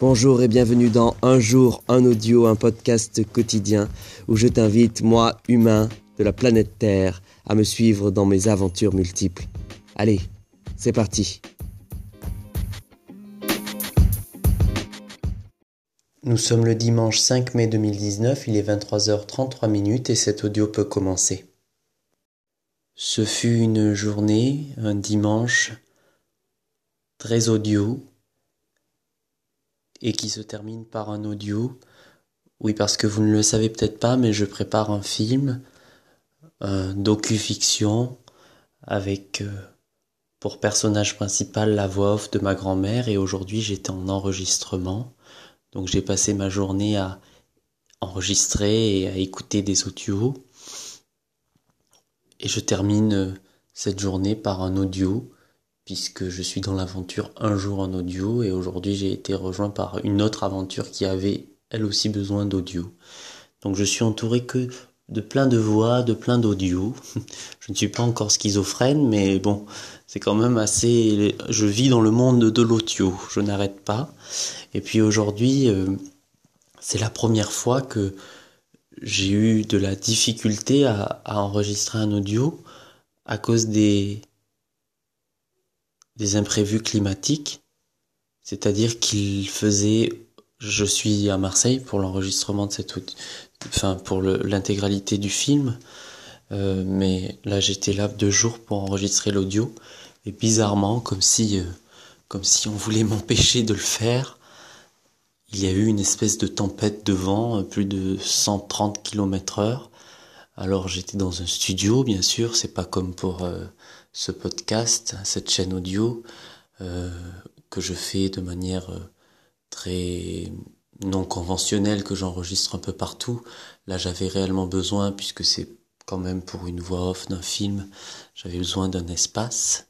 Bonjour et bienvenue dans Un jour, un audio, un podcast quotidien où je t'invite, moi, humain de la planète Terre, à me suivre dans mes aventures multiples. Allez, c'est parti. Nous sommes le dimanche 5 mai 2019, il est 23h33 minutes et cet audio peut commencer. Ce fut une journée, un dimanche très audio et qui se termine par un audio. Oui, parce que vous ne le savez peut-être pas, mais je prépare un film, un docu-fiction avec euh, pour personnage principal la voix off de ma grand-mère et aujourd'hui j'étais en enregistrement. Donc j'ai passé ma journée à enregistrer et à écouter des audios. Et je termine euh, cette journée par un audio, puisque je suis dans l'aventure un jour en audio, et aujourd'hui j'ai été rejoint par une autre aventure qui avait elle aussi besoin d'audio. Donc je suis entouré que de plein de voix, de plein d'audio. Je ne suis pas encore schizophrène, mais bon, c'est quand même assez... Je vis dans le monde de l'audio, je n'arrête pas. Et puis aujourd'hui, euh, c'est la première fois que j'ai eu de la difficulté à, enregistrer un audio à cause des, des imprévus climatiques. C'est-à-dire qu'il faisait, je suis à Marseille pour l'enregistrement de cette, enfin pour l'intégralité du film, euh, mais là j'étais là deux jours pour enregistrer l'audio et bizarrement, comme si, euh, comme si on voulait m'empêcher de le faire, il y a eu une espèce de tempête de vent, plus de 130 km heure. Alors j'étais dans un studio, bien sûr, c'est pas comme pour euh, ce podcast, cette chaîne audio, euh, que je fais de manière euh, très non conventionnelle, que j'enregistre un peu partout. Là j'avais réellement besoin, puisque c'est quand même pour une voix off d'un film, j'avais besoin d'un espace.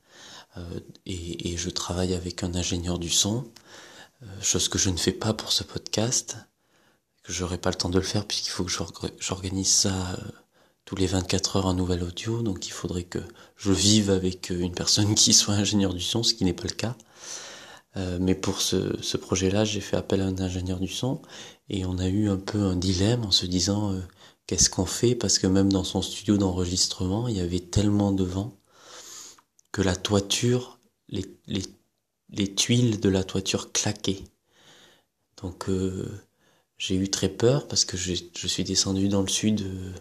et, et je travaille avec un ingénieur du son. Chose que je ne fais pas pour ce podcast, que j'aurai pas le temps de le faire puisqu'il faut que j'organise ça tous les 24 heures un nouvel audio, donc il faudrait que je vive avec euh, une personne qui soit ingénieur du son, ce qui n'est pas le cas. mais pour ce, projet-là, j'ai fait appel à un ingénieur du son et on a eu un peu un dilemme en se disant qu'est-ce qu'on fait? Parce que même dans son studio d'enregistrement, il y avait tellement de vent que la toiture, les, les les tuiles de la toiture claquaient. Donc euh, j'ai eu très peur parce que je suis descendu dans le sud euh,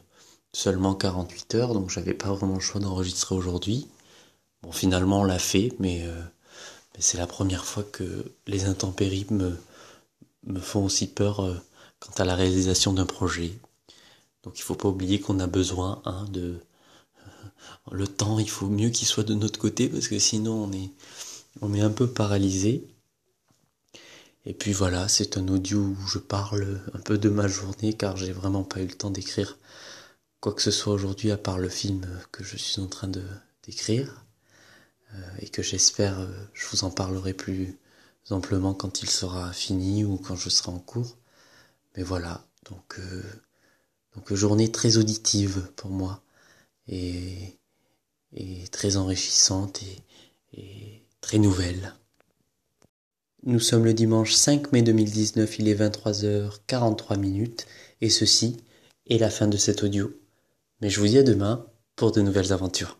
seulement 48 heures, donc j'avais pas vraiment le choix d'enregistrer aujourd'hui. Bon, finalement on l'a fait, mais, euh, c'est la première fois que les intempéries me, font aussi peur quant à la réalisation d'un projet. Donc il faut pas oublier qu'on a besoin hein, de le temps, il faut mieux qu'il soit de notre côté parce que sinon on est on est un peu paralysé. Et puis voilà, c'est un audio où je parle un peu de ma journée car j'ai vraiment pas eu le temps d'écrire quoi que ce soit aujourd'hui à part le film que je suis en train de d'écrire euh, et que j'espère euh, je vous en parlerai plus amplement quand il sera fini ou quand je serai en cours. Mais voilà, donc euh, donc journée très auditive pour moi et, et très enrichissante et, et très nouvelle. Nous sommes le dimanche 5 mai 2019, il est 23h43 minutes, et ceci est la fin de cet audio. Mais je vous dis à demain pour de nouvelles aventures.